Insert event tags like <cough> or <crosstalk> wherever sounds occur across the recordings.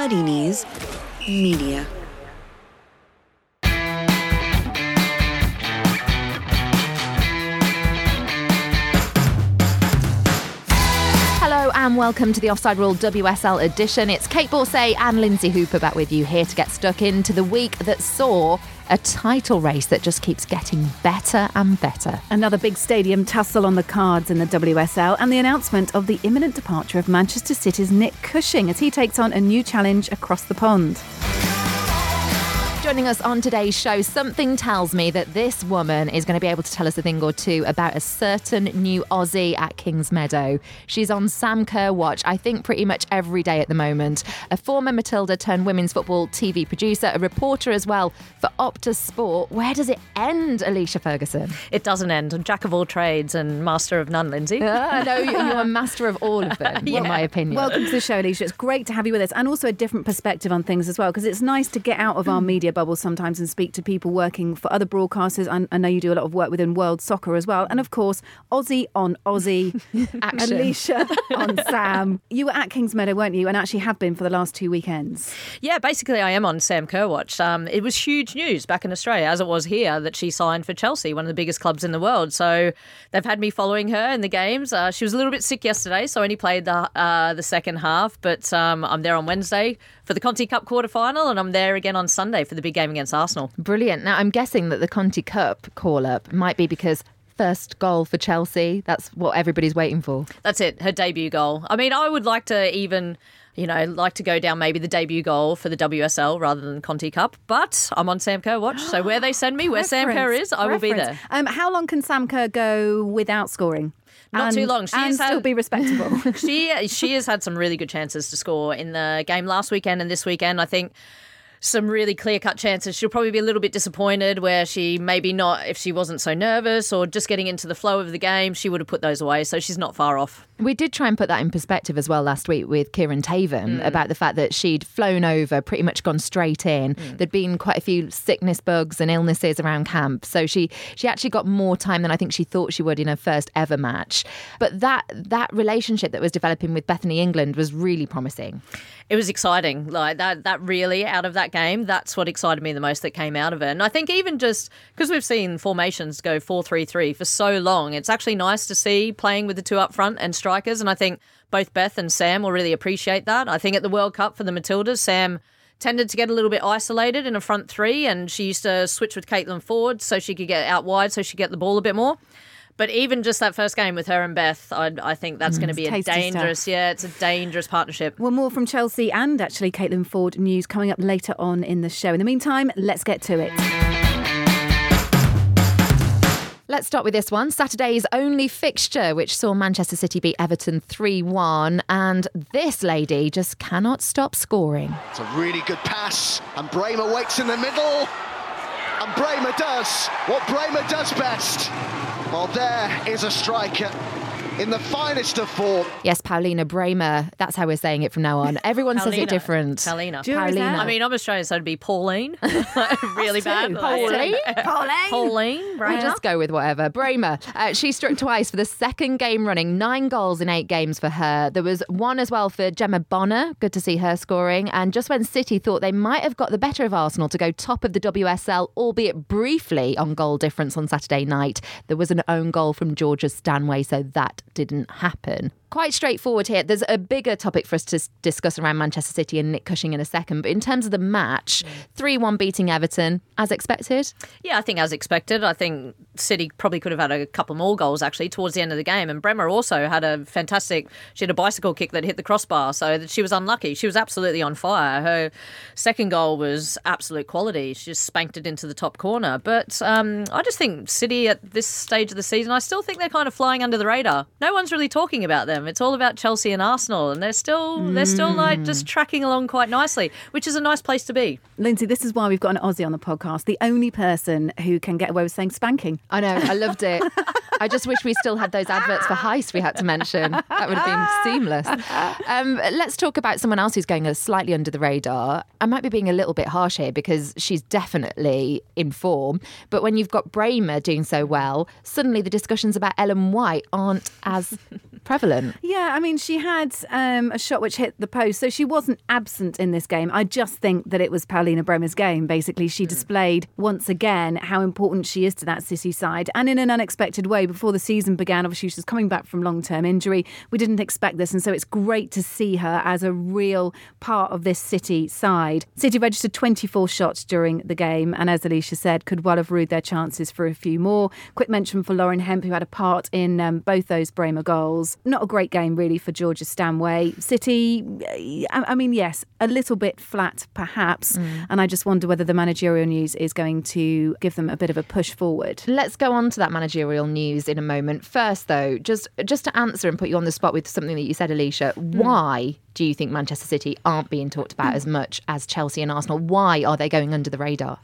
Muddy Knees Media. Hello and welcome to the Offside Rule WSL edition. It's Kait Borsay and Lynsey Hooper back with you here to get stuck into the week that saw a title race that just keeps getting better and better. Another big stadium tussle on the cards in the WSL and the announcement of the imminent departure of Manchester City's Nick Cushing as he takes on a new challenge across the pond. Joining us on today's show, something tells me that this woman is going to be able to tell us a thing or two about a certain new Aussie at Kingsmeadow. She's on Sam Kerr Watch, I think, pretty much every day at the moment. A former Matilda turned women's football TV producer, a reporter as well for Optus Sport. Where does it end, Alicia Ferguson? It doesn't end. I'm jack of all trades and master of none, Lynsey. Uh, <laughs> no, you're a master of all of them, in <laughs> my opinion. Welcome to the show, Alicia. It's great to have you with us and also a different perspective on things as well because it's nice to get out of our media bubble sometimes and speak to people working for other broadcasters. I, I know you do a lot of work within world soccer as well. And of course, Aussie on Aussie. <laughs> Alicia on <laughs> Sam. You were at Kingsmeadow, weren't you? And actually have been for the last two weekends. Yeah, basically, I am on Sam Kerr Watch. Um, it was huge news back in Australia, as it was here, that she signed for Chelsea, one of the biggest clubs in the world. So they've had me following her in the games. Uh, she was a little bit sick yesterday, so I only played the uh, the second half. But um, I'm there on Wednesday for the Conti Cup quarter final, and I'm there again on Sunday for the big game against Arsenal. Brilliant. Now, I'm guessing that the Conti Cup call up might be because first goal for Chelsea. That's what everybody's waiting for. That's it, her debut goal. I mean, I would like to even, you know, like to go down maybe the debut goal for the WSL rather than Conti Cup, but I'm on Sam Kerr watch. So where they send me, where Sam Kerr is, I will be there. Um, how long can Sam Kerr go without scoring? Not and, too long. She and has had- still be respectable. <laughs> she she has had some really good chances to score in the game last weekend and this weekend. I think some really clear cut chances. She'll probably be a little bit disappointed where she maybe not if she wasn't so nervous or just getting into the flow of the game, she would have put those away. So she's not far off. We did try and put that in perspective as well last week with Kieran Theivam mm. about the fact that she'd flown over, pretty much gone straight in. Mm. There'd been quite a few sickness bugs and illnesses around camp, so she she actually got more time than I think she thought she would in her first ever match. But that that relationship that was developing with Bethany England was really promising. It was exciting. Like that that really out of that game, that's what excited me the most that came out of it. And I think even just because we've seen formations go 4-3-3 for so long, it's actually nice to see playing with the two up front and strikers and I think both Beth and Sam will really appreciate that. I think at the World Cup for the Matildas, Sam tended to get a little bit isolated in a front three and she used to switch with Caitlin Foord so she could get out wide so she get the ball a bit more. But even just that first game with her and Beth, I, I think that's mm. going to be a dangerous, stuff. yeah, it's a dangerous partnership. Well, more from Chelsea and actually Caitlin Foord news coming up later on in the show. In the meantime, let's get to it. Let's start with this one. Saturday's only fixture, which saw Manchester City beat Everton 3 1. And this lady just cannot stop scoring. It's a really good pass, and Bremer waits in the middle. And Bremer does what Bremer does best. Well, there is a striker in the finest of form. Yes, Paulina Bremer. That's how we're saying it from now on. Everyone says it different. Paulina. Do you Paulina. I mean, I'm Australian, so it'd be Pauline. <laughs> <laughs> really bad. <laughs> Pauline? Pauline. Pauline. We just go with whatever. Bremer, uh, she struck twice for the second game running, nine goals in eight games for her. There was one as well for Gemma Bonner. Good to see her scoring. And just when City thought they might have got the better of Arsenal to go top of the WSL, albeit briefly on goal difference on Saturday night, there was an own goal from Georgia Stanway, so that didn't happen. Quite straightforward here. There's a bigger topic for us to discuss around Manchester City and Nick Cushing in a second. But in terms of the match, 3 1 beating Everton, as expected. Yeah, I think as expected. I think City probably could have had a couple more goals actually towards the end of the game. And Bremer also had a fantastic. She had a bicycle kick that hit the crossbar, so that she was unlucky. She was absolutely on fire. Her second goal was absolute quality. She just spanked it into the top corner. But um, I just think City at this stage of the season, I still think they're kind of flying under the radar. No one's really talking about them. It's all about Chelsea and Arsenal, and they're still they're still like just tracking along quite nicely, which is a nice place to be. Lynsey, this is why we've got an Aussie on the podcast, the only person who can get away with saying spanking. I know, I loved it. I just wish we still had those adverts for Heist we had to mention. That would have been seamless. Um, let's talk about someone else who's going a slightly under the radar. I might be being a little bit harsh here because she's definitely in form. But when you've got Bremer doing so well, suddenly the discussions about Ellen White aren't as prevalent. Yeah, I mean, she had um, a shot which hit the post, so she wasn't absent in this game. I just think that it was Paulina Bremer's game. Basically, she displayed once again how important she is to that City side, and in an unexpected way. Before the season began, obviously she was coming back from long-term injury. We didn't expect this, and so it's great to see her as a real part of this City side. City registered 24 shots during the game, and as Alicia said, could well have rued their chances for a few more. Quick mention for Lauren Hemp, who had a part in um, both those Bremer goals. Not a great game, really, for Georgia Stanway. City, eh, I, I mean, yes, a little bit flat, perhaps, mm. and I just wonder whether the managerial news is going to give them a bit of a push forward. Let's go on to that managerial news in a moment. First, though, just just to answer and put you on the spot with something that you said, Alicia, mm. why do you think Manchester City aren't being talked about mm. as much as Chelsea and Arsenal? Why are they going under the radar?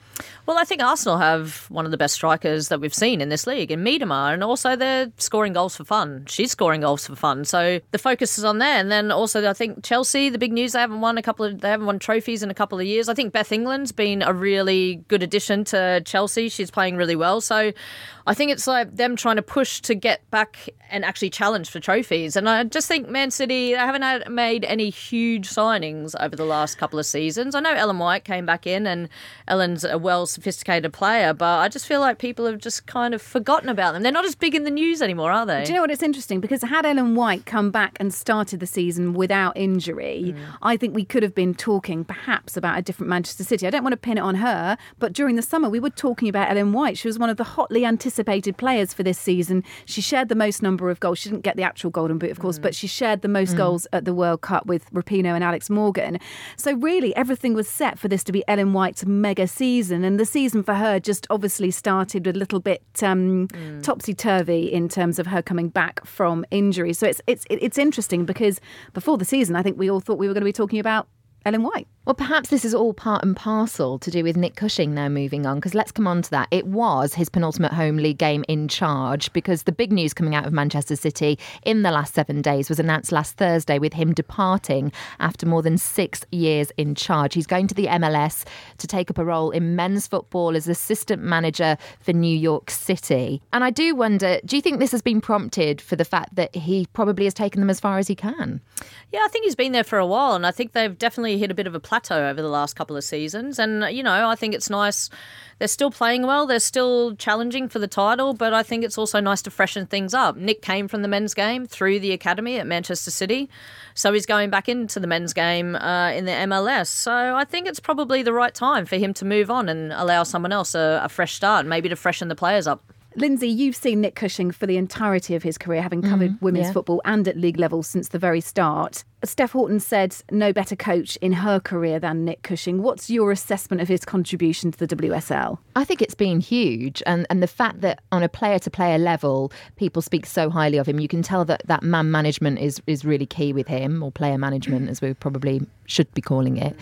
Well, I think Arsenal have one of the best strikers that we've seen in this league in Miedema, and also they're scoring goals for fun. She's scoring goals for fun, so the focus is on there. And then also, I think Chelsea, the big news, they haven't won a couple of, they haven't won trophies in a couple of years. I think Beth England's been a really good addition to Chelsea. She's playing really well, so I think it's like them trying to push to get back and actually challenge for trophies. And I just think Man City they haven't had, made any huge signings over the last couple of seasons. I know Ellen White came back in, and Ellen's a well sophisticated player, but I just feel like people have just kind of forgotten about them. They're not as big in the news anymore, are they? Do you know what? It's interesting because had Ellen White come back and started the season without injury, mm. I think we could have been talking perhaps about a different Manchester City. I don't want to pin it on her, but during the summer we were talking about Ellen White. She was one of the hotly anticipated players for this season. She shared the most number of goals. She didn't get the actual Golden Boot, of course, mm. but she shared the most mm. goals at the World Cup with Rapinoe and Alex Morgan. So really, everything was set for this to be Ellen White's mega season, and the season for her just obviously started with a little bit um, mm. topsy turvy in terms of her coming back from injury. So it's it's it's interesting because before the season, I think we all thought we were going to be talking about Ellen White. Well, perhaps this is all part and parcel to do with Nick Cushing now moving on, because let's come on to that. It was his penultimate home league game in charge, because the big news coming out of Manchester City in the last seven days was announced last Thursday with him departing after more than six years in charge. He's going to the MLS to take up a role in men's football as assistant manager for New York City. And I do wonder do you think this has been prompted for the fact that he probably has taken them as far as he can? Yeah, I think he's been there for a while, and I think they've definitely hit a bit of a plateau over the last couple of seasons. And, you know, I think it's nice. They're still playing well, they're still challenging for the title, but I think it's also nice to freshen things up. Nick came from the men's game through the academy at Manchester City, so he's going back into the men's game uh, in the MLS. So I think it's probably the right time for him to move on and allow someone else a, a fresh start, maybe to freshen the players up. Lynsey, you've seen Nick Cushing for the entirety of his career, having covered mm, women's yeah. football and at league level since the very start. Steph Houghton said no better coach in her career than Nick Cushing. What's your assessment of his contribution to the WSL? I think it's been huge, and and the fact that on a player to player level, people speak so highly of him, you can tell that that man management is is really key with him, or player management, as we're probably should be calling it.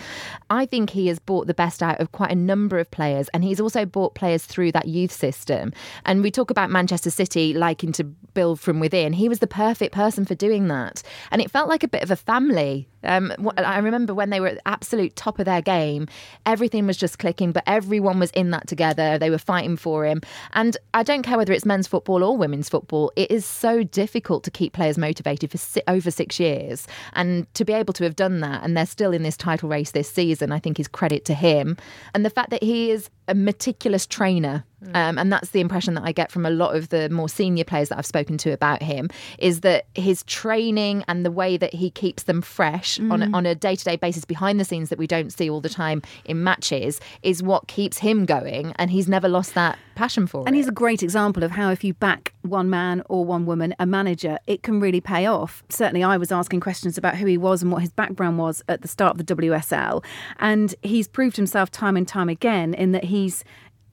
I think he has brought the best out of quite a number of players, and he's also brought players through that youth system. And we talk about Manchester City liking to build from within. He was the perfect person for doing that, and it felt like a bit of a family. Um, I remember when they were at the absolute top of their game, everything was just clicking, but everyone was in that together. They were fighting for him. And I don't care whether it's men's football or women's football, it is so difficult to keep players motivated for si- over six years. And to be able to have done that, and they're still in this title race this season, I think is credit to him. And the fact that he is a meticulous trainer. Um, and that's the impression that I get from a lot of the more senior players that I've spoken to about him is that his training and the way that he keeps them fresh on, a- on a day to day basis behind the scenes that we don't see all the time in matches is what keeps him going. And he's never lost that passion for And it. And he's a great example of how if you back one man or one woman, a manager, it can really pay off. Certainly, I was asking questions about who he was and what his background was at the start of the WSL. And he's proved himself time and time again in that he's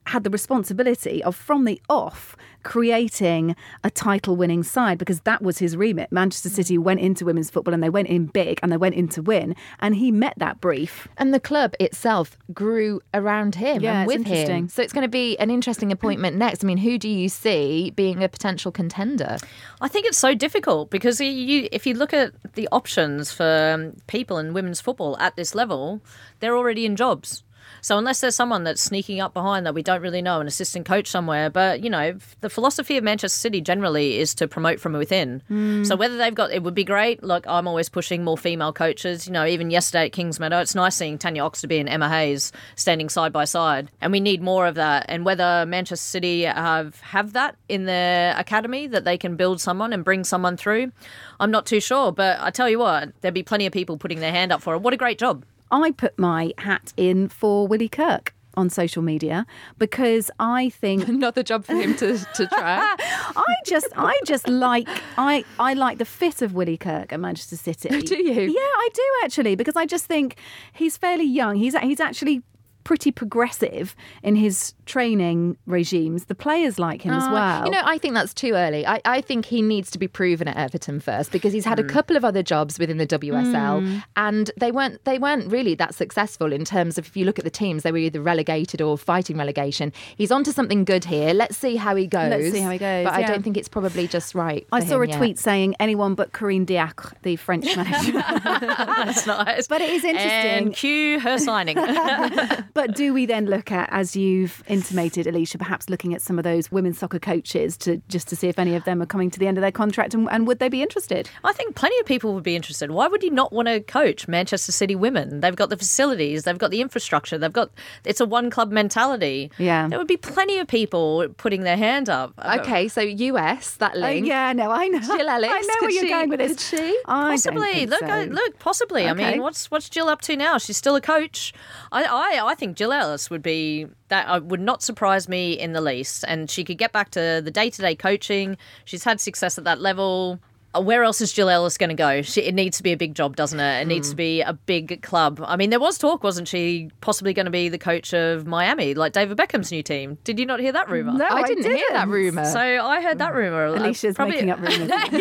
had the responsibility of from the off creating a title winning side because that was his remit. Manchester City went into women's football and they went in big and they went in to win and he met that brief. And the club itself grew around him Yeah, and with him. So it's going to be an interesting appointment next. I mean, who do you see being a potential contender? I think it's so difficult because you- you, if you look at the options for um, people in women's football at this level, they're already in jobs. So unless there's someone that's sneaking up behind that we don't really know, an assistant coach somewhere, but you know, the philosophy of Manchester City generally is to promote from within. Hmm. So whether they've got, it would be great. Look, I'm always pushing more female coaches. You know, even yesterday at Kingsmeadow, it's nice seeing Tanya Oxtoby and Emma Hayes standing side by side, and we need more of that. And whether Manchester City have have that in their academy that they can build someone and bring someone through, I'm not too sure. But I tell you what, there'd be plenty of people putting their hand up for it. What a great job! I put my hat in for Willie Kirk on social media because I think <laughs> Another job for him to, to try. <laughs> I just I just like I I like the fit of Willie Kirk at Manchester City. <laughs> Do you? Yeah, I do actually because I just think he's fairly young. He's he's actually pretty progressive in his training regimes. The players like him as Uh, well. You know, I think that's too early. I, I think he needs to be proven at Everton first because he's had Hmm. a couple of other jobs within the WSL and they weren't they weren't really that successful in terms of if you look at the teams, they were either relegated or fighting relegation. He's onto something good here. Let's see how he goes. Let's see how he goes, But I don't think it's probably just right. I saw him a yet. tweet saying anyone but Corinne Diacre, the French <laughs> manager. <laughs> That's nice. But it is interesting. And cue her signing. <laughs> But do we then look at, as you've intimated, Alicia, perhaps looking at some of those women's soccer coaches to just to see if any of them are coming to the end of their contract and, and would they be interested? I think plenty of people would be interested. Why would you not want to coach Manchester City women? They've got the facilities, they've got the infrastructure, they've got it's a one club mentality. Yeah. There would be plenty of people putting their hand up. Okay, so US, that Oh, link. yeah, no, I know. Jill Ellis, I know where you're she- going with this. could she? I don't Possibly. think Look, so. uh, look, possibly. I mean, what's what's Jill up to now? She's still a coach. I, I, I think Jill Ellis would be that uh, would not surprise me in the least, and she could get back to the day to day coaching. She's had success at that level. Uh, Where else is Jill Ellis going to go? She, it needs to be a big job, doesn't it? It needs Hmm. to be a big club. I mean, there was talk, wasn't she, possibly going to be the coach of Miami, like David Beckham's new team? Did you not hear that rumor? No, I didn't hear that rumor. So I heard that rumor. <laughs> Alicia's probably- making up rumours. <laughs> <laughs>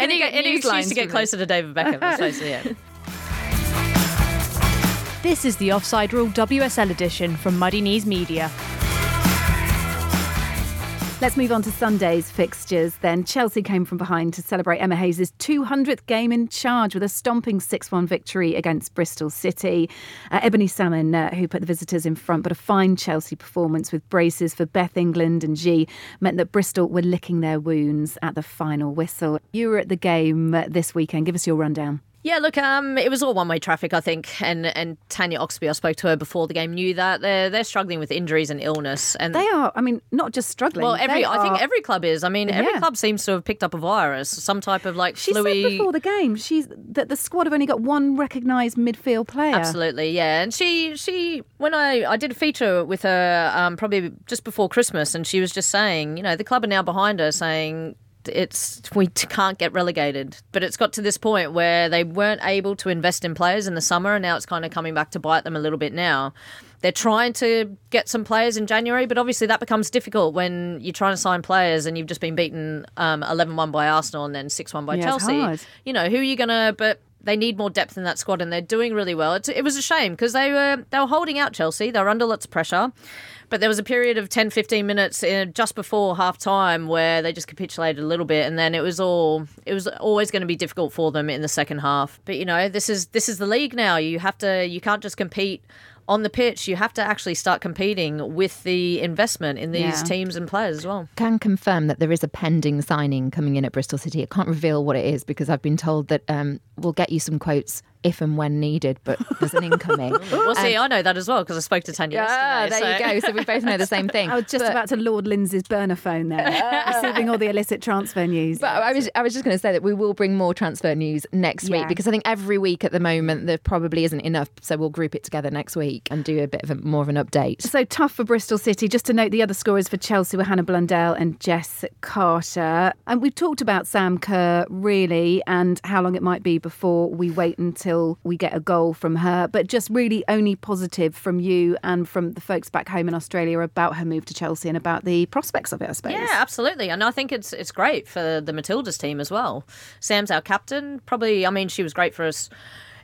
any, get any excuse to get from closer to David Beckham, let's face it. This is the Offside Rule WSL edition from Muddy Knees Media. Let's move on to Sunday's fixtures then. Chelsea came from behind to celebrate Emma Hayes' 200th game in charge with a stomping 6 1 victory against Bristol City. Uh, Ebony Salmon, uh, who put the visitors in front, but a fine Chelsea performance with braces for Beth England and Ji meant that Bristol were licking their wounds at the final whistle. You were at the game uh, this weekend. Give us your rundown. Yeah, look, um, it was all one-way traffic, I think, and and Tanya Oxtoby, I spoke to her before the game, knew that they're they're struggling with injuries and illness, and They are, I mean, not just struggling. well, every I think every club is. I mean, every Yeah. club seems to have picked up a virus, some type of like She flu. said before the game she's that the squad have only got one recognised midfield player. Absolutely, yeah. And she, she, when I, I did a feature with her, um, probably just before Christmas, and she was just saying, you know, the club are now behind her, saying it's we can't get relegated. But it's got to this point where they weren't able to invest in players in the summer, and now it's kind of coming back to bite them a little bit now. They're trying to get some players in January, but obviously that becomes difficult when you're trying to sign players and you've just been beaten um, 11-1 by Arsenal and then 6-1 by Yeah, Chelsea. You know, who are you going to... But they need more depth in that squad, and they're doing really well. It's, it was a shame because they were they were holding out Chelsea. They were under lots of pressure, but there was a period of 10, 15 minutes in, just before half time where they just capitulated a little bit, and then it was all it was always going to be difficult for them in the second half. But you know, this is this is the league now. You have to you can't just compete. On the pitch, you have to actually start competing with the investment in these Yeah. teams and players as well. can confirm that there is a pending signing coming in at Bristol City. I can't reveal what it is because I've been told that um, we'll get you some quotes if and when needed, but there's an incoming. <laughs> Well, see, I know that as well because I spoke to Tanya Ah, yesterday. there so- you go. So we both know the same thing. <laughs> I was just But- about to Lord Lynsey's burner phone there, <laughs> receiving all the illicit transfer news. But I was I was just going to say that we will bring more transfer news next Yeah. week because I think every week at the moment there probably isn't enough. So we'll group it together next week and do a bit of a, more of an update. So tough for Bristol City. Just to note, the other scorers for Chelsea were Hannah Blundell and Jess Carter. And we've talked about Sam Kerr, really, and how long it might be before we wait until we get a goal from her. But just really only positive from you and from the folks back home in Australia about her move to Chelsea and about the prospects of it, I suppose. Yeah, absolutely, and I think it's it's great for the Matildas team as well. Sam's our captain. Probably, I mean, she was great for us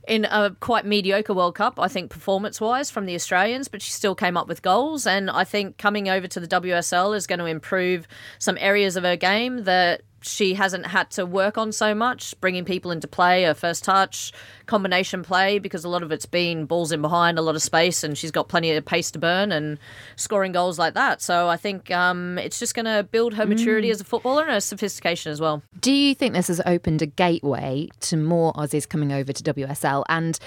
in a quite mediocre World Cup, I think, performance wise from the Australians, but she still came up with goals. And I think coming over to the WSL is going to improve some areas of her game that she hasn't had to work on so much, bringing people into play, her first touch, combination play, because a lot of it's been balls in behind, a lot of space, and she's got plenty of pace to burn and scoring goals like that. So I think um, it's just going to build her maturity as a footballer and her sophistication as well. Do you think this has opened a gateway to more Aussies coming over to WSL? And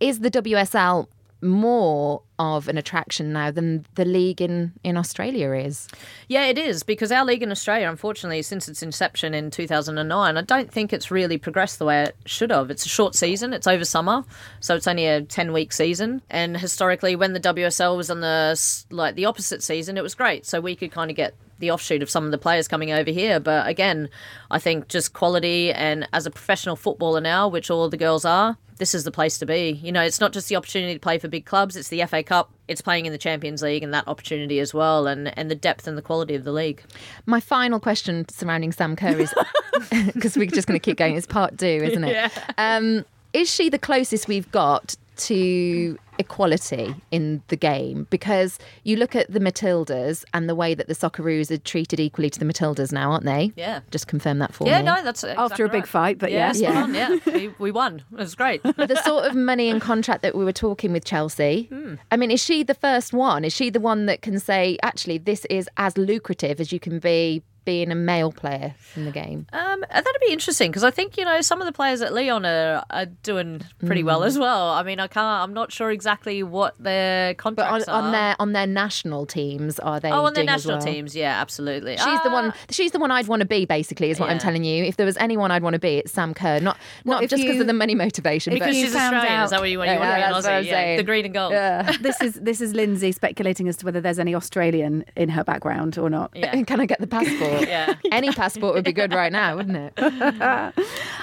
is the WSL more of an attraction now than the league in, in Australia is? Yeah, it is because our league in Australia, unfortunately, since its inception in 2009, I don't think it's really progressed the way it should have. It's a short season, it's over summer, so it's only a 10 week season. And historically, when the WSL was on the like the opposite season, it was great. So we could kind of get the offshoot of some of the players coming over here. But again, I think just quality and as a professional footballer now, which all the girls are, this is the place to be. You know, it's not just the opportunity to play for big clubs, it's the FA Cup, it's playing in the Champions League and that opportunity as well, and, and the depth and the quality of the league. My final question surrounding Sam Kerr is <laughs> <laughs> because we're just going to keep going. It's part two, isn't it? <laughs> Yeah. Um, is she the closest we've got to equality in the game? Because you look at the Matildas and the way that the Socceroos are treated equally to the Matildas now, aren't they? Yeah. Just confirm that for Yeah, me. Yeah, no, that's exactly After a big right. fight, but yeah, yeah. Yeah. on, yeah, we, we won. It was great. <laughs> the sort of money and contract that we were talking with Chelsea. Hmm. I mean, is she the first one? Is she the one that can say, actually, this is as lucrative as you can be being a male player in the game? Um, that'd be interesting because I think you know some of the players at Lyon are, are doing pretty Mm. well as well. I mean, I can't. I'm not sure exactly what their But contracts on, are. on their on their national teams, are they? oh, on their doing as national well? teams, yeah, absolutely. She's the Ah, one. She's the one I'd want to be. Basically, is what I'm telling you. If there was anyone I'd want to be, it's Sam Kerr. Not not just because of the money motivation, if but because she's Australian. out- Is that what you want? You Yeah, to be an that's what Aussie? I'm Yeah, the green and gold. <laughs> this is this is Lynsey speculating as to whether there's any Australian in her background or not. Yeah. <laughs> can I get the passport? Yeah. Any passport would be good right now, wouldn't it? <laughs>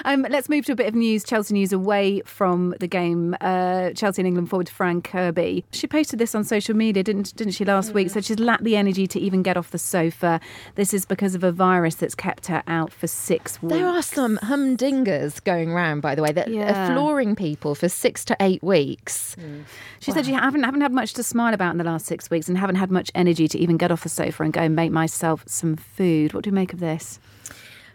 Um, let's move to a bit of news. Chelsea news away from the game. Uh, Chelsea and England forward Fran Kirby. She posted this on social media, didn't didn't she last week? Said she's lacked the energy to even get off the sofa. This is because of a virus that's kept her out for six weeks. There are some humdingers going around, by the way, that Yeah. are flooring people for six to eight weeks. She said she haven't haven't had much to smile about in the last six weeks and haven't had much energy to even get off the sofa and go and make myself some food. What do you make of this?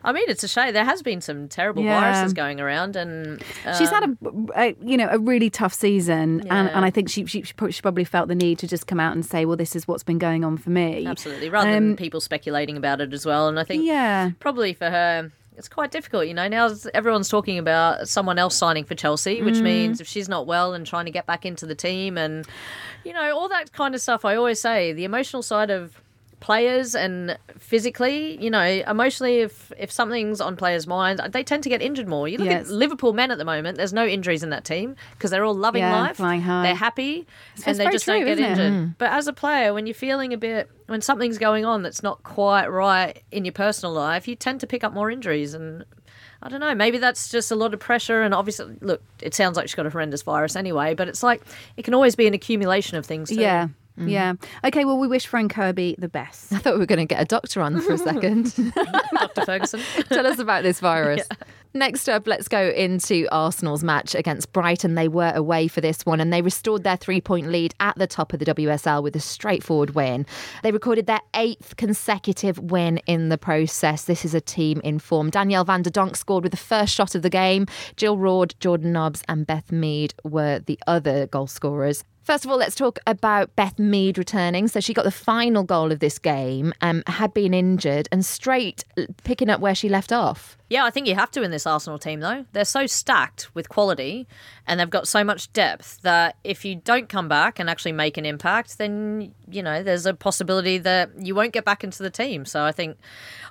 I mean, it's a shame. There has been some terrible Yeah. viruses going around, and She's had um, a, a you know a really tough season, and, Yeah. and I think she, she she probably- felt the need to just come out and say, well, this is what's been going on for me. absolutely rather Um, than people speculating about it as well. And I think Yeah. probably for her. It's quite difficult, you know. Now everyone's talking about someone else signing for Chelsea, which means if she's not well and trying to get back into the team, and you know all that kind of stuff. I always say the emotional side of players and physically, you know, emotionally, if if something's on players' minds, they tend to get injured more. You look Yes. at Liverpool men at the moment; there's no injuries in that team because they're all loving Yeah, life, flying high. they're happy, it's and they just true, don't get isn't it? injured. Mm. But as a player, when you're feeling a bit, when something's going on that's not quite right in your personal life, you tend to pick up more injuries and. I don't know. Maybe that's just a lot of pressure, and obviously, look, it sounds like she's got a horrendous virus anyway. But it's like it can always be an accumulation of things. Too. Yeah. Mm. Yeah. Okay. Well, we wish Fran Kirby the best. I thought we were going to get a doctor on for a <laughs> second. <laughs> Dr. Ferguson. <laughs> Tell us about this virus. Next up, let's go into Arsenal's match against Brighton. They were away for this one and they restored their three point lead at the top of the WSL with a straightforward win. They recorded their eighth consecutive win in the process. This is a team in form. Danielle van de Donk scored with the first shot of the game. Jill Roord, Jordan Nobbs, and Beth Mead were the other goal scorers. First of all, let's talk about Beth Mead returning. So she got the final goal of this game, um, had been injured, and straight picking up where she left off. Yeah, I think you have to in this Arsenal team, though. They're so stacked with quality and they've got so much depth that if you don't come back and actually make an impact, then, you know, there's a possibility that you won't get back into the team. So I think,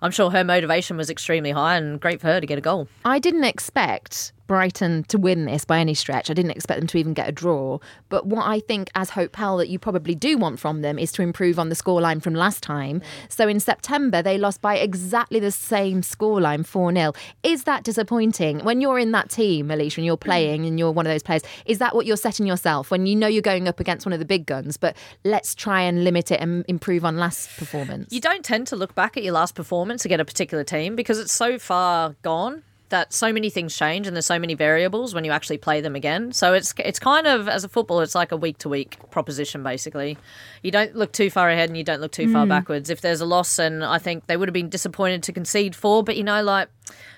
I'm sure her motivation was extremely high and great for her to get a goal. I didn't expect Brighton to win this by any stretch. I didn't expect them to even get a draw. But what I think, as Hope Powell, that you probably do want from them is to improve on the scoreline from last time. So in September, they lost by exactly the same scoreline 4 0. Is that disappointing? When you're in that team, Alicia, and you're mm. playing and you're one of those players, is that what you're setting yourself when you know you're going up against one of the big guns? But let's try and limit it and improve on last performance. You don't tend to look back at your last performance to get a particular team because it's so far gone. that so many things change and there's so many variables when you actually play them again. So it's it's kind of as a football, it's like a week to week proposition basically. You don't look too far ahead and you don't look too far mm. backwards. If there's a loss, and I think they would have been disappointed to concede four, but you know, like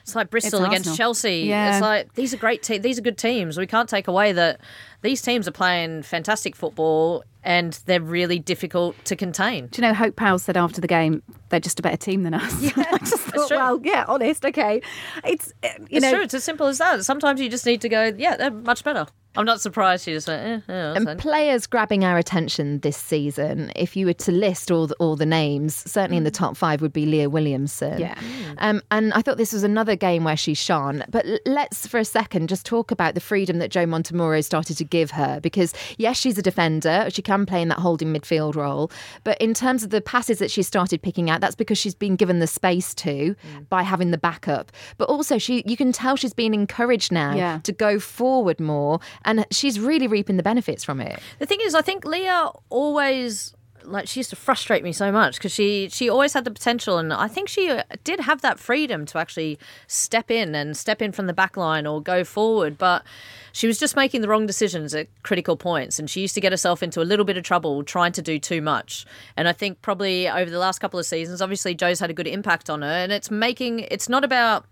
it's like Bristol It's against Chelsea. Yeah. It's like these are great teams. These are good teams. We can't take away that these teams are playing fantastic football and they're really difficult to contain. Do you know Hope Powell said after the game they're just a better team than us? <laughs> Yeah, I just thought, true. well, yeah, honest, okay. It's uh, you It's know true. It's as simple as that. Sometimes you just need to go, yeah, they're much better. I'm not surprised she just went, eh, yeah, And fine. players grabbing our attention this season, if you were to list all the, all the names, certainly in the top five would be Leah Williamson. Yeah. Um, and I thought this was another game where she shone. But let's, for a second, just talk about the freedom that Joe Montemuro started to give her. Because, yes, she's a defender. She can play in that holding midfield role. But in terms of the passes that she started picking out, that's because she's been given the space to by having the backup. But also, she you can tell she's been encouraged now Yeah. to go forward more. And she's really reaping the benefits from it. The thing is, I think Leah always like she used to frustrate me so much because she she always had the potential, and I think she uh, did have that freedom to actually step in and step in from the back line or go forward, but. She was just making the wrong decisions at critical points, and she used to get herself into a little bit of trouble trying to do too much. And I think probably over the last couple of seasons, obviously Joe's had a good impact on her, and it's making it's not about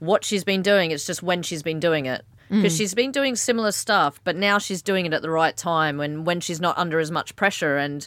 what she's been doing, it's just when she's been doing it. Mm. Because she's been doing similar stuff, but now she's doing it at the right time when, when she's not under as much pressure and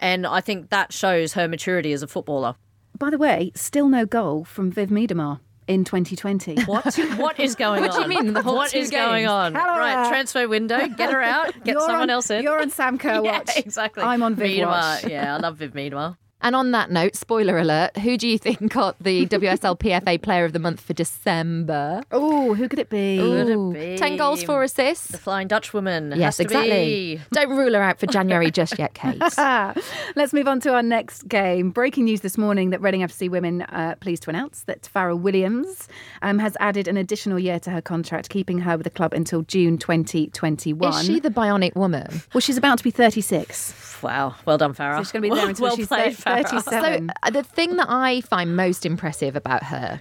and I think that shows her maturity as a footballer. by the way, still no goal from Viv Miedema in 2020. <laughs> What what is going What on? do you mean, the whole What two is going on? Hello. Right, transfer window, get her out, get You're someone on- else in. You're on Sam Kerr <laughs> yeah, watch. exactly. I'm on Viv Miedema. watch. Yeah, I love Viv Miedema. And on that note, spoiler alert, who do you think <laughs> got the WSL PFA Player of the Month for December? Oh, who could it be? Ooh, be? 10 goals, 4 assists. The Flying Dutch woman. Yes, has to exactly. be. <laughs> Don't rule her out for January just yet, Kait. <laughs> Let's move on to our next game. Breaking news this morning that Reading FC women are pleased to announce that Fara Williams um, has added an additional year to her contract, keeping her with the club until June 2021. Is she the bionic woman? well, she's about to be 36. Wow, well done, Fara. So she's going to be there until well she's played, Fara. 37. So uh, the thing that I find most impressive about her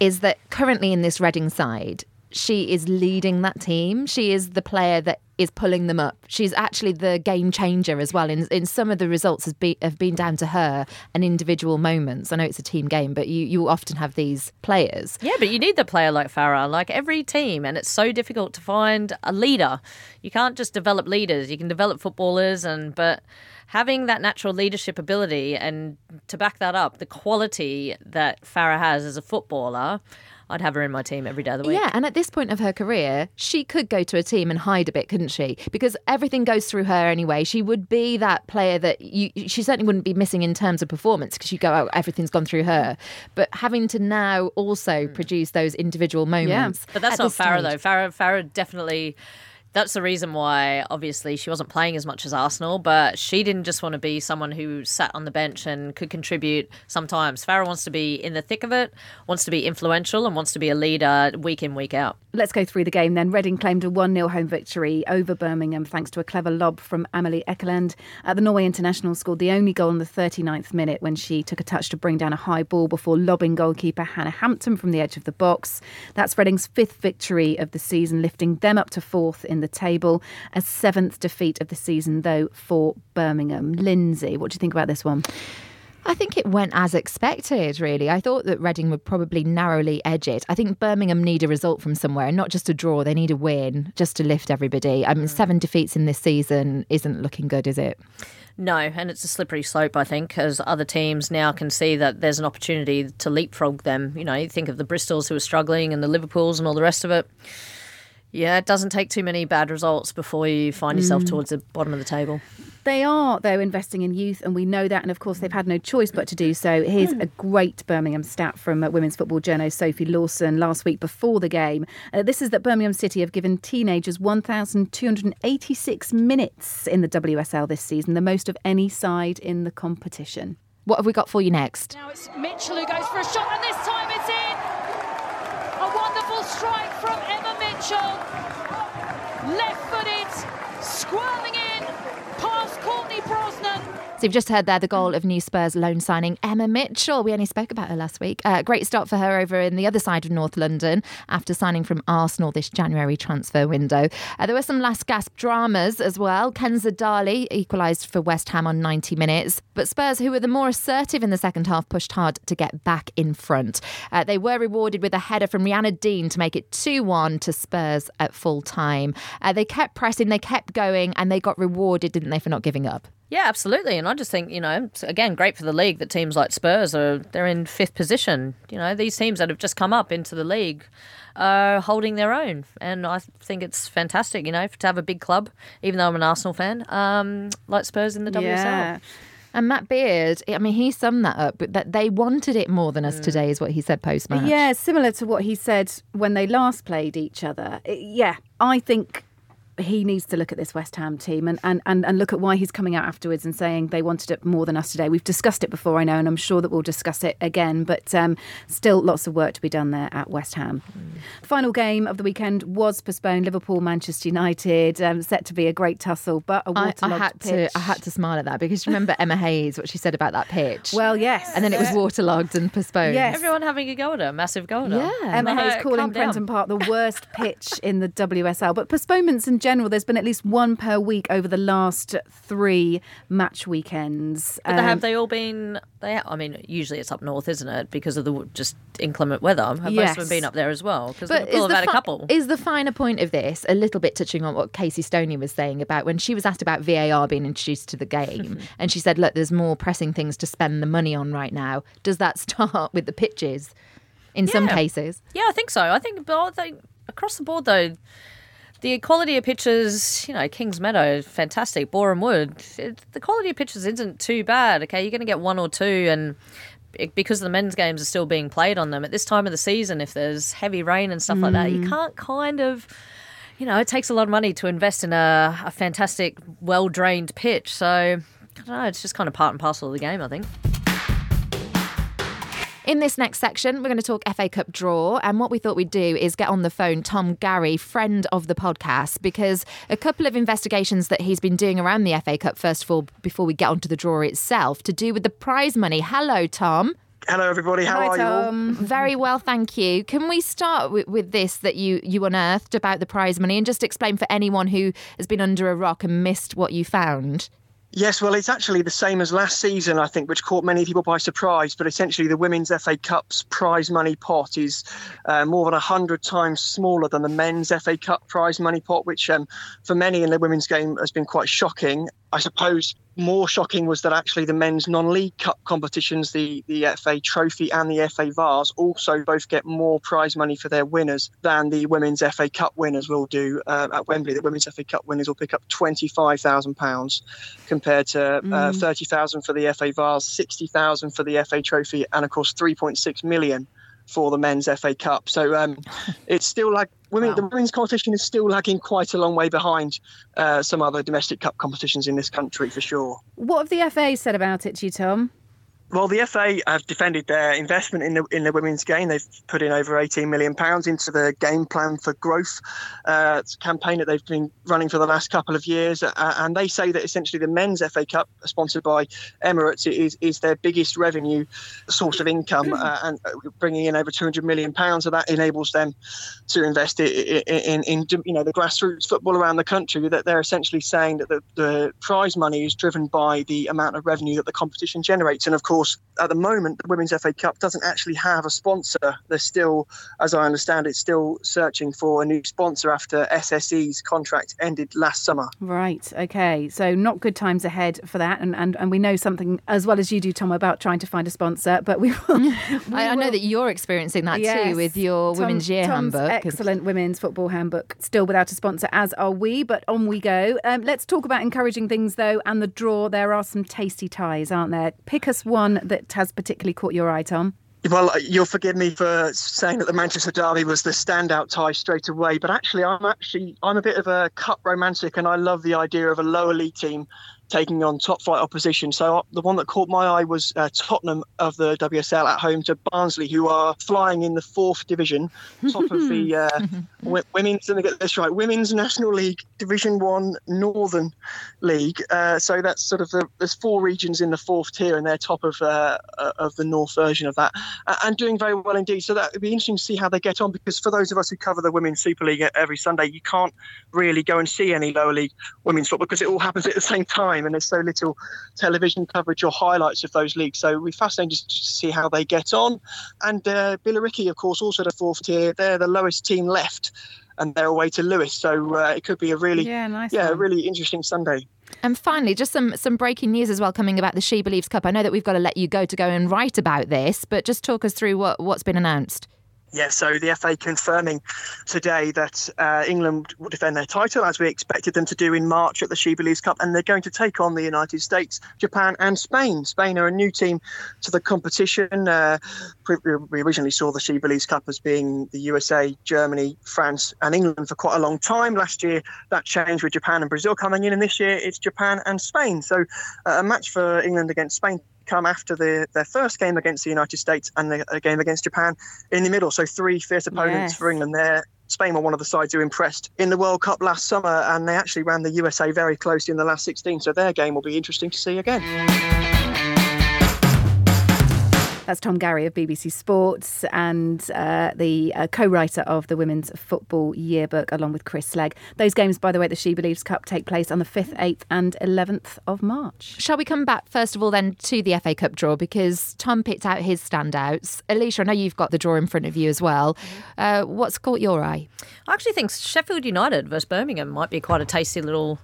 is that currently in this Reading side, she is leading that team. She is the player that is pulling them up. She's actually the game changer as well. In in some of the results has be, have been down to her and individual moments. I know it's a team game, but you you often have these players. Yeah, but you need the player like Fara, like every team, and it's so difficult to find a leader. You can't just develop leaders; you can develop footballers, and but having that natural leadership ability and to back that up, the quality that Fara has as a footballer, I'd have her in my team every day of the week. Yeah, and at this point of her career, she could go to a team and hide a bit, couldn't she? Because everything goes through her anyway. She would be that player that you. She certainly wouldn't be missing in terms of performance because you go, oh, everything's gone through her. But having to now also hmm. produce those individual moments. Yeah, But that's not Fara though. Fara, Fara definitely. That's the reason why, obviously, she wasn't playing as much as Arsenal, but she didn't just want to be someone who sat on the bench and could contribute sometimes. Fara wants to be in the thick of it, wants to be influential, and wants to be a leader week in, week out. Let's go through the game then. Reading claimed a 1 0 home victory over Birmingham thanks to a clever lob from Amalie Eikeland. Uh, the Norway international scored the only goal in the 39th minute when she took a touch to bring down a high ball before lobbing goalkeeper Hannah Hampton from the edge of the box. That's Reading's fifth victory of the season, lifting them up to fourth in the table. A seventh defeat of the season, though, for Birmingham. Lynsey, what do you think about this one? I think it went as expected, really. I thought that Reading would probably narrowly edge it. I think Birmingham need a result from somewhere, and not just a draw. They need a win just to lift everybody. I mean, mm. seven defeats in this season isn't looking good, is it? No, and it's a slippery slope, I think, as other teams now can see that there's an opportunity to leapfrog them. You know, you think of the Bristols who are struggling and the Liverpools and all the rest of it. Yeah, it doesn't take too many bad results before you find yourself towards the bottom of the table. They are, though, investing in youth, and we know that. And of course, they've had no choice but to do so. Here's a great Birmingham stat from uh, women's football journo Sophie Lawson last week before the game. Uh, this is that Birmingham City have given teenagers 1,286 minutes in the WSL this season, the most of any side in the competition. What have we got for you next? Now it's Mitchell who goes for a shot, and this time it's in. A wonderful strike from Emma Mitchell. Left You've just heard there the goal of new Spurs loan signing Emma Mitchell. We only spoke about her last week. Uh, great start for her over in the other side of North London after signing from Arsenal this January transfer window. Uh, there were some last gasp dramas as well. Kenza Dali equalised for West Ham on 90 minutes, but Spurs, who were the more assertive in the second half, pushed hard to get back in front. Uh, they were rewarded with a header from Rianna Dean to make it 2 1 to Spurs at full time. Uh, they kept pressing, they kept going, and they got rewarded, didn't they, for not giving up? Yeah, absolutely. And I just think, you know, again, great for the league that teams like Spurs are they're in fifth position. You know, these teams that have just come up into the league are holding their own. And I think it's fantastic, you know, to have a big club, even though I'm an Arsenal fan, um, like Spurs in the WSL. Yeah. And Matt Beard, I mean, he summed that up, but that they wanted it more than us today, is what he said post match. Yeah, similar to what he said when they last played each other. I- Yeah, I think he needs to look at this West Ham team and, and, and, and look at why he's coming out afterwards and saying they wanted it more than us today. We've discussed it before, I know, and I'm sure that we'll discuss it again, but um, still lots of work to be done there at West Ham. Final game of the weekend was postponed. Liverpool, Manchester United, um, set to be a great tussle, but a I, waterlogged I had pitch. to I had to smile at that because you remember Emma Hayes what she said about that pitch. Well, yes. and then it was waterlogged and postponed. Yes. Everyone having a go at her, massive go at her. Yeah. Emma Like, Hayes calling calm. Prenton Park the worst <laughs> pitch in the WSL. But postponements in general, there's been at least one per week over the last three match weekends. But Um, have they all been? They, I mean, usually it's up north, isn't it? Because of the just inclement weather. Have most of them been up there as well? Because Liverpool have had a couple. is the finer point of this a little bit touching on what Casey Stoney was saying about when she was asked about VAR being introduced to the game, <laughs> and she said, "Look, there's more pressing things to spend the money on right now." Does that start with the pitches? In some cases, Yeah, I think so. I think, but I think across the board though, the quality of pitches, you know, Kingsmeadow, fantastic. Boreham Wood, it, the quality of pitches isn't too bad. Okay, you're going to get one or two, and it- because the men's games are still being played on them at this time of the season, if there's heavy rain and stuff like that, you mm. can't kind of. You know, it takes a lot of money to invest in a, a fantastic, well drained pitch. So, I don't know, it's just kind of part and parcel of the game, I think. In this next section, we're going to talk FA Cup draw. And what we thought we'd do is get on the phone Tom Garry, friend of the podcast, because a couple of investigations that he's been doing around the FA Cup, first of all, before we get onto the draw itself, to do with the prize money. Hello, Tom. Hello, everybody. How Hi, are you all? Tom. <laughs> Very well, thank you. Can we start with, with this that you, you unearthed about the prize money and just explain for anyone who has been under a rock and missed what you found? Yes, well, it's actually the same as last season, I think, which caught many people by surprise. But essentially, the Women's FA Cup's prize money pot is uh, more than 100 times smaller than the Men's FA Cup prize money pot, which um, for many in the women's game has been quite shocking. I suppose more shocking was that actually the men's non-league cup competitions, the, the FA Trophy and the FA Vase, also both get more prize money for their winners than the women's FA Cup winners will do uh, at Wembley. The women's FA Cup winners will pick up £25,000 compared to uh, 30,000 for the FA Vase, 60,000 for the FA Trophy, and of course 3.6 million for the men's FA Cup. So um, <laughs> it's still like women. The women's competition is still lagging quite a long way behind uh, some other domestic cup competitions in this country for sure. What have the FA said about it to you, Tom? Well, the FA have defended their investment in the in the women's game. They've put in over 18 million pounds into the game plan for growth uh, campaign that they've been running for the last couple of years, uh, and they say that essentially the men's FA Cup, sponsored by Emirates, is is their biggest revenue source of income, uh, and bringing in over 200 million pounds. So that enables them to invest in, in, in you know the grassroots football around the country. That they're essentially saying that the, the prize money is driven by the amount of revenue that the competition generates, and of course, at the moment, the Women's FA Cup doesn't actually have a sponsor. They're still, as I understand it, still searching for a new sponsor after SSE's contract ended last summer. Right. Okay. So not good times ahead for that, and and, and we know something as well as you do, Tom, about trying to find a sponsor. But we will. <laughs> we I, I know will- that you're experiencing that Yes. too with your Tom- Women's Year Tom's handbook. Excellent women's football handbook. Still without a sponsor, as are we, but on we go. Um, let's talk about encouraging things, though, and the draw. There are some tasty ties, aren't there? Pick us one that has particularly caught your eye, Tom. Well, uh, you'll forgive me for saying that the Manchester Derby was the standout tie straight away, but actually, I'm actually I'm a bit of a cup romantic, and I love the idea of a lower league team taking on top flight opposition. So uh, the one that caught my eye was uh, Tottenham of the WSL at home to Barnsley, who are flying in the fourth division, top of the <laughs> uh, w- women's. Let me get this right: Women's National League Division One Northern League. Uh, so that's sort of the there's four regions in the fourth tier, and they're top of uh, of the North version of that, uh, and doing very well indeed. So that would be interesting to see how they get on, because for those of us who cover the Women's Super League every Sunday, you can't really go and see any lower league women's football because it all happens at the same time, and there's so little television coverage or highlights of those leagues. So we're fascinated to see how they get on. And uh, Billericay, of course, also the fourth tier. They're the lowest team left, and they're away to Lewes. So uh, it could be a really, Yeah, nice yeah, a really interesting Sunday. And finally, just some some breaking news as well coming about the SheBelieves Cup. I know that we've got to let you go to go and write about this, but just talk us through what what's been announced. Yeah, so the FA confirming today that uh, England will defend their title as we expected them to do in March at the SheBelieves Cup, and they're going to take on the United States, Japan, and Spain. Spain are a new team to the competition. Uh, we originally saw the SheBelieves Cup as being the USA, Germany, France, and England for quite a long time. Last year that changed with Japan and Brazil coming in, and this year it's Japan and Spain. So uh, a match for England against Spain come after the, their first game against the United States and the, a game against Japan in the middle. So three fierce opponents Yes. for England there. Spain were one of the sides who impressed in the World Cup last summer, and they actually ran the USA very close in the last 16. So their game will be interesting to see again. That's Tom Garry of BBC Sports and uh, the uh, co writer of the Women's Football Yearbook, along with Chris Slegg. Those games, by the way, the SheBelieves Cup take place on the 5th, 8th, and 11th of March. Shall we come back first of all then to the FA Cup draw because Tom picked out his standouts. Alicia, I know you've got the draw in front of you as well. Uh, what's caught your eye? I actually think Sheffield United versus Birmingham might be quite a tasty little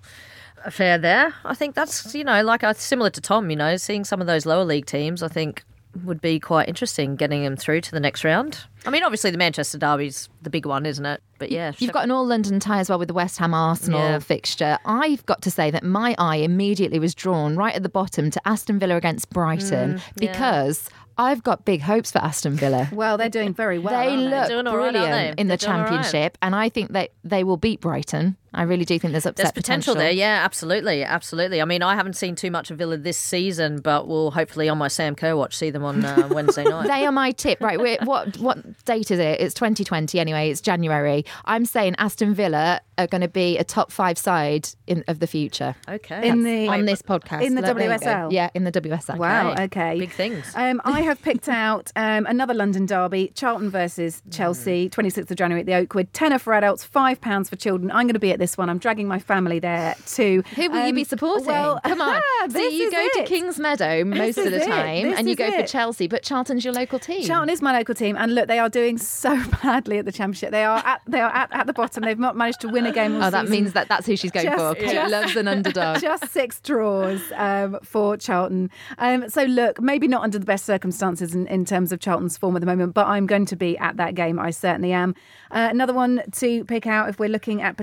affair there. I think that's, you know, like uh, similar to Tom, you know, seeing some of those lower league teams, I think would be quite interesting getting them through to the next round. I mean, obviously the Manchester Derby's the big one, isn't it? But yeah, You've got an all London tie as well with the West Ham Arsenal Yeah. fixture. I've got to say that my eye immediately was drawn right at the bottom to Aston Villa against Brighton Mm, because I've got big hopes for Aston Villa. <laughs> Well, they're doing very well. they aren't look Doing all right, aren't brilliant they? in the They're doing all right. championship, and I think that they will beat Brighton. I really do think there's upset There's potential, there, yeah, absolutely, absolutely. I mean, I haven't seen too much of Villa this season, but we'll hopefully on my Sam Kerr watch see them on uh, <laughs> Wednesday night. They are my tip, right? We're, what what date is it? It's 2020 anyway. It's January. I'm saying Aston Villa are going to be a top five side in of the future. okay, In the- on this podcast In the There- there you go. WSL? Yeah, in the WSL. Wow, okay. Big things. Um, I have picked out um, another London derby, Charlton versus Chelsea, 26th of January at the Oakwood. Tenner for adults, £5 for children. I'm going to be at this one. I'm dragging my family there too. Who will you Um, be supporting? Well, Come on. <laughs> so you go to it. Kingsmeadow most This of the time, and you go for. Chelsea, but Charlton's your local team. Charlton is my local team, and look, they are doing so <laughs> badly at the championship. They are at they are at, at the bottom. They've not managed to win a game all Oh, that season. means that that's who she's going Just- for. Kait just- loves an underdog. <laughs> Just six draws um, for Charlton. Um, so, look, maybe not under the best circumstances in, in terms of Charlton's form at the moment, but I'm going to be at that game. I certainly am. Uh, another one to pick out if we're looking at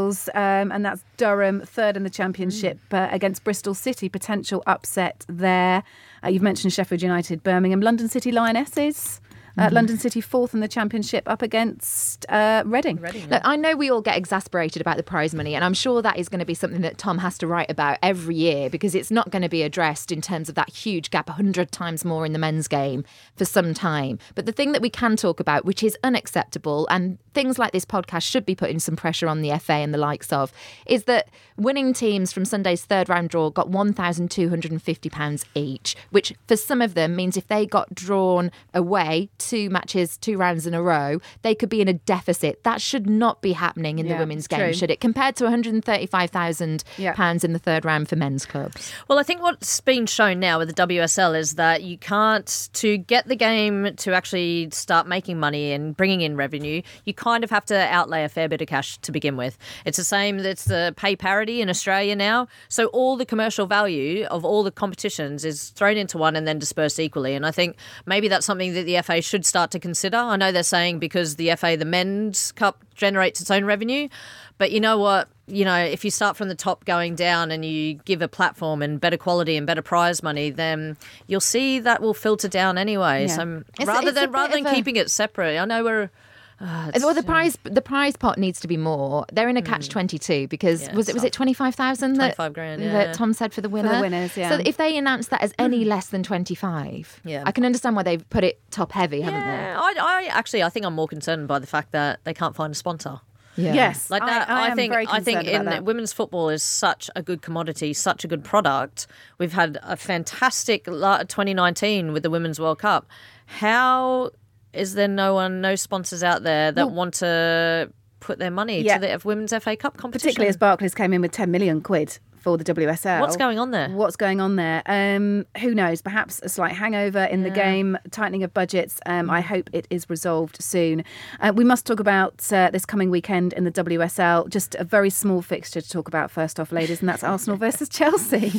potentials, um, and that's Durham, third in the championship uh, against Bristol City. Potential upset there. Uh, you've mentioned Sheffield United, Birmingham, London City Lionesses. Uh, London City fourth in the championship up against uh, Reading. Look, I know we all get exasperated about the prize money, and I'm sure that is going to be something that Tom has to write about every year because it's not going to be addressed in terms of that huge gap, 100 times more in the men's game for some time. But the thing that we can talk about, which is unacceptable, and things like this podcast should be putting some pressure on the FA and the likes of, is that winning teams from Sunday's third round draw got £1,250 each, which for some of them means if they got drawn away two matches, two rounds in a row, they could be in a deficit. That should not be happening in Yeah, the women's game, true. should it? Compared to £135,000 Yeah. in the third round for men's clubs. Well, I think what's been shown now with the WSL is that you can't, to get the game to actually start making money and bringing in revenue, you kind of have to outlay a fair bit of cash to begin with. It's the same, it's the pay parity in Australia now. So all the commercial value of all the competitions is thrown into one and then dispersed equally. And I think maybe that's something that the FA should start to consider. I know they're saying because the FA, the men's cup, generates its own revenue. But you know what? You know, if you start from the top going down and you give a platform and better quality and better prize money, then you'll see that will filter down anyway. Yeah. So rather it's than rather than of a- keeping it separate, I know we're Ah, well, the prize the prize pot needs to be more. They're in a hmm. catch twenty two because Yeah, was it was it twenty five thousand that 25 grand, yeah. that Tom said for the winner? winners, yeah. So if they announce that as any hmm. less than twenty five, Yeah. I can understand why they've put it top heavy, haven't they? Yeah, I, I actually I think I'm more concerned by the fact that they can't find a sponsor. Yeah. Yes, Like that, I, I, am think I think in that. women's football is such a good commodity, such a good product. We've had a fantastic 2019 with the Women's World Cup. How is there no one, no sponsors out there that want to put their money Yeah. to the Women's FA Cup competition? particularly as Barclays came in with 10 million quid for the WSL. What's going on there? What's going on there? Um, who knows? Perhaps a slight hangover in the game, tightening of budgets. Um, I hope it is resolved soon. Uh, we must talk about uh, this coming weekend in the WSL. Just a very small fixture to talk about first off, ladies, and that's Arsenal <laughs> versus Chelsea.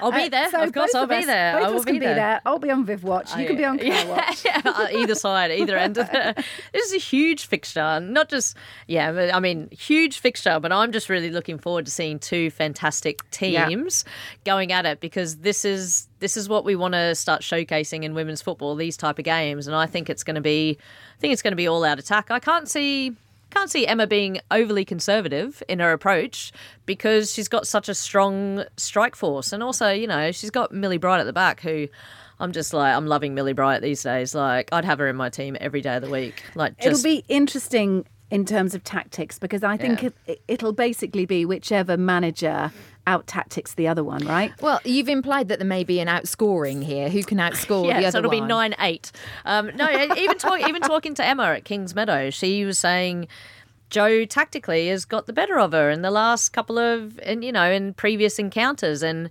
I'll be Uh, there. so of course, I'll of be us- there. Both I will be be there. there. I'll be on Viv Watch. You can be on Kerr Watch. <laughs> yeah, either side, either end. Of the, <laughs> this is a huge fixture. Not just, yeah, I mean, huge fixture, but I'm just really looking forward to seeing two fantastic teams going at it because this is this is what we want to start showcasing in women's football. These type of games, and I think it's going to be, I think it's going to be all out attack. I can't see. Can't see Emma being overly conservative in her approach because she's got such a strong strike force, and also, you know, she's got Millie Bright at the back, who I'm just like I'm loving Millie Bright these days. Like I'd have her in my team every day of the week. Like just It'll be interesting in terms of tactics because I think Yeah. it, it'll basically be whichever manager out tactics the other one, right? Well, you've implied that there may be an outscoring here. Who can outscore <laughs> yeah, the other so it'll be nine eight. Um, no, <laughs> even talk, even talking to Emma at Kingsmeadow, she was saying. Joe tactically has got the better of her in the last couple of, and you know, in previous encounters, and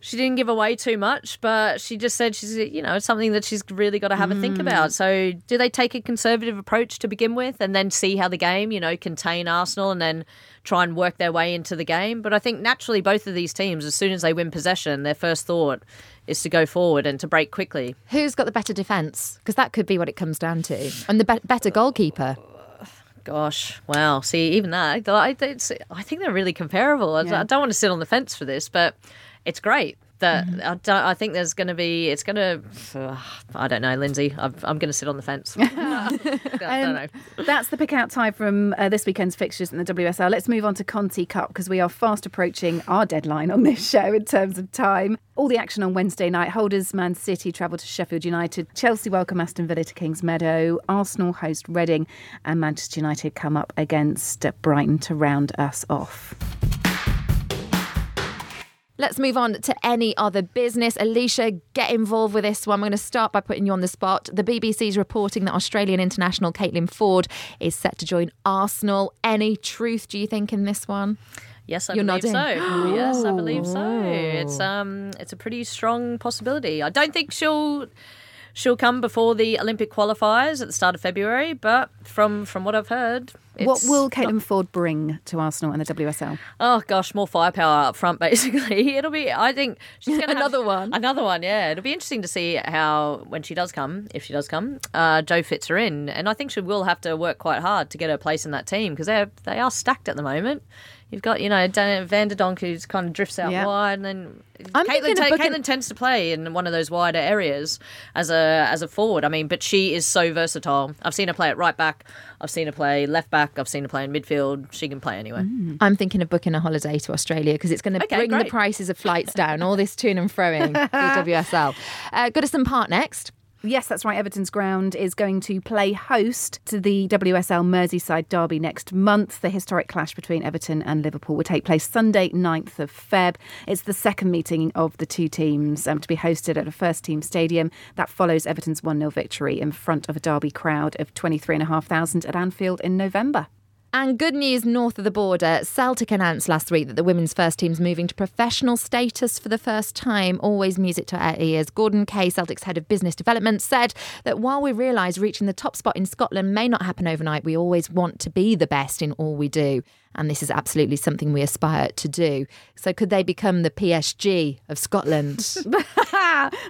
she didn't give away too much, but she just said she's, you know, it's something that she's really got to have a think about. Mm. So, do they take a conservative approach to begin with, and then see how the game, you know, contain Arsenal, and then try and work their way into the game? But I think naturally, both of these teams, as soon as they win possession, their first thought is to go forward and to break quickly. Who's got the better defence? Because that could be what it comes down to, and the be- better goalkeeper. Gosh, wow. See, even that, I, I think they're really comparable. I, I don't want to sit on the fence for this, but it's great. That I, don't, I think there's going to be, it's going to, I don't know, Lynsey. I'm, I'm going to sit on the fence. <laughs> I don't Um, know. That's the pick out time from uh, this weekend's fixtures in the WSL. Let's move on to Conti Cup because we are fast approaching our deadline on this <laughs> show in terms of time. All the action on Wednesday night. Holders Man City travel to Sheffield United. Chelsea welcome Aston Villa to Kingsmeadow. Arsenal host Reading. And Manchester United come up against Brighton to round us off. Let's move on to any other business. Alicia, get involved with this one. I'm going to start by putting you on the spot. The BBC is reporting that Australian international Caitlin Foord is set to join Arsenal. Any truth, do you think, in this one? Yes, I You're believe nodding. so. <gasps> yes, I believe so. <gasps> It's um, it's a pretty strong possibility. I don't think she'll she'll come before the Olympic qualifiers at the start of February, but from from what I've heard, what will not- Caitlin Foord bring to Arsenal and the WSL? Oh gosh, more firepower up front. <laughs> Basically, it'll be. I think she's going <laughs> to Another one. Another one. Yeah, it'll be interesting to see how when she does come, if she does come, uh, Joe fits her in, and I think she will have to work quite hard to get her place in that team because they they are stacked at the moment. You've got you know Dan van de Donk who's kind of drifts out Yeah. wide, and then I'm Caitlin, thinking ta- booking- Caitlin tends to play in one of those wider areas as a as a forward. I mean, but she is so versatile. I've seen her play at right back. I've seen her play left back. I've seen her play in midfield. She can play anywhere. I'm thinking of booking a holiday to Australia because it's going to Okay, bring the prices of flights down, all this to and froing <laughs> WSL. Uh, Goodison Park next. Yes, that's right. Everton's ground is going to play host to the WSL Merseyside derby next month. The historic clash between Everton and Liverpool will take place Sunday, 9th of Feb. It's the second meeting of the two teams um, to be hosted at a first team stadium. That follows Everton's 1 0 victory in front of a derby crowd of 23,500 at Anfield in November. And good news north of the border. Celtic announced last week that the women's first team's moving to professional status for the first time. Always music to our ears. Gordon Kay, Celtic's head of business development, said that while we realise reaching the top spot in Scotland may not happen overnight, we always want to be the best in all we do. and this is absolutely something we aspire to do. So, could they become the PSG of Scotland? <laughs>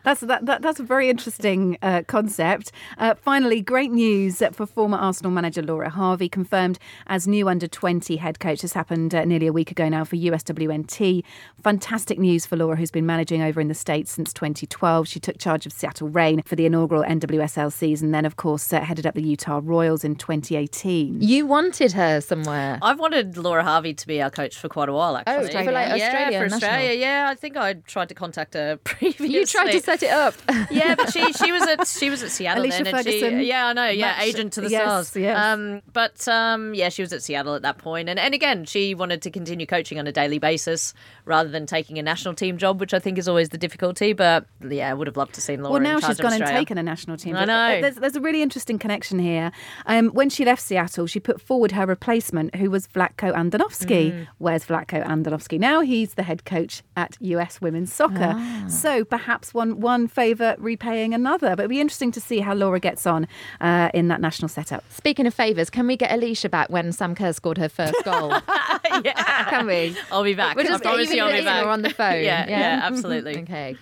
that's that, that, that's a very interesting uh, concept. Uh, finally, great news for former Arsenal manager Laura Harvey, confirmed as new under 20 head coach. This happened uh, nearly a week ago now for USWNT. Fantastic news for Laura, who's been managing over in the States since 2012. She took charge of Seattle Reign for the inaugural NWSL season, then, of course, uh, headed up the Utah Royals in 2018. You wanted her somewhere. I've wanted Laura Harvey to be our coach for quite a while, actually. Oh, for like Australia. yeah, for. Australia. Yeah, I think I tried to contact her <laughs> previously. You tried to set it up. <laughs> yeah, but she she was at she was at Seattle Alicia then, and she- yeah, I know, yeah, match- agent to the yes, stars. yes. Um, but um, yeah, she was at Seattle at that point, and and again, she wanted to continue coaching on a daily basis rather than taking a national team job, which I think is always the difficulty. But yeah, I would have loved to see Laura. Well, now in charge she's of gone and taken a national team. I know. There's, there's a really interesting connection here. Um, when she left Seattle, she put forward her replacement, who was Vlatko Andonovski. Mm. Where's Vlatko Andonovski? Now he's the head coach at US Women's Soccer. Ah. So perhaps one one favour repaying another. But it'll be interesting to see how Laura gets on uh, in that national setup. Speaking of favours, can we get Alicia back when Sam Kerr scored her first goal? <laughs> yeah, can we? I'll be back. We'll I just promise even you I'll be it's back. or on the phone. Yeah, yeah, absolutely. <laughs> okay.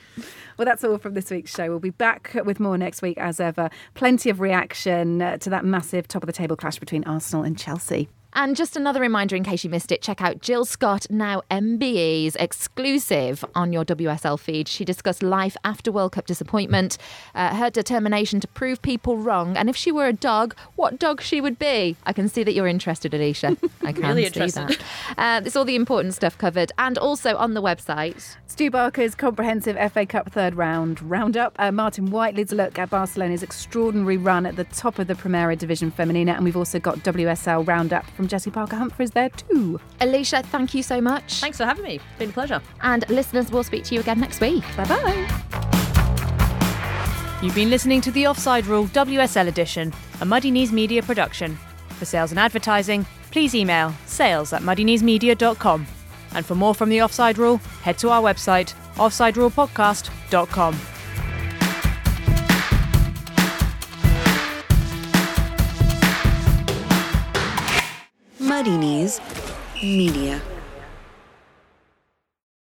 Well, that's all from this week's show. We'll be back with more next week, as ever. Plenty of reaction uh, to that massive top of the table clash between Arsenal and Chelsea. And just another reminder in case you missed it, check out Jill Scott, now MBE's exclusive on your WSL feed. She discussed life after World Cup disappointment, uh, her determination to prove people wrong, and if she were a dog, what dog she would be. I can see that you're interested, Alicia. <laughs> I can Really see interested. that. Uh, there's all the important stuff covered, and also on the website. Stu Barker's comprehensive FA Cup third round roundup. Uh, Martin Whiteley's look at Barcelona's extraordinary run at the top of the Primera Division Femenina. And we've also got WSL roundup from Jessy Parker Humphreys there too. Alicia, thank you so much. Thanks for having me. It's Been a pleasure. And listeners, we'll speak to you again next week. Bye bye. You've been listening to the Offside Rule WSL edition, a Muddy Knees Media production. For sales and advertising, please email sales at muddykneesmedia.com. And for more from the Offside Rule, head to our website, offsiderulepodcast.com. Muddy Knees Media.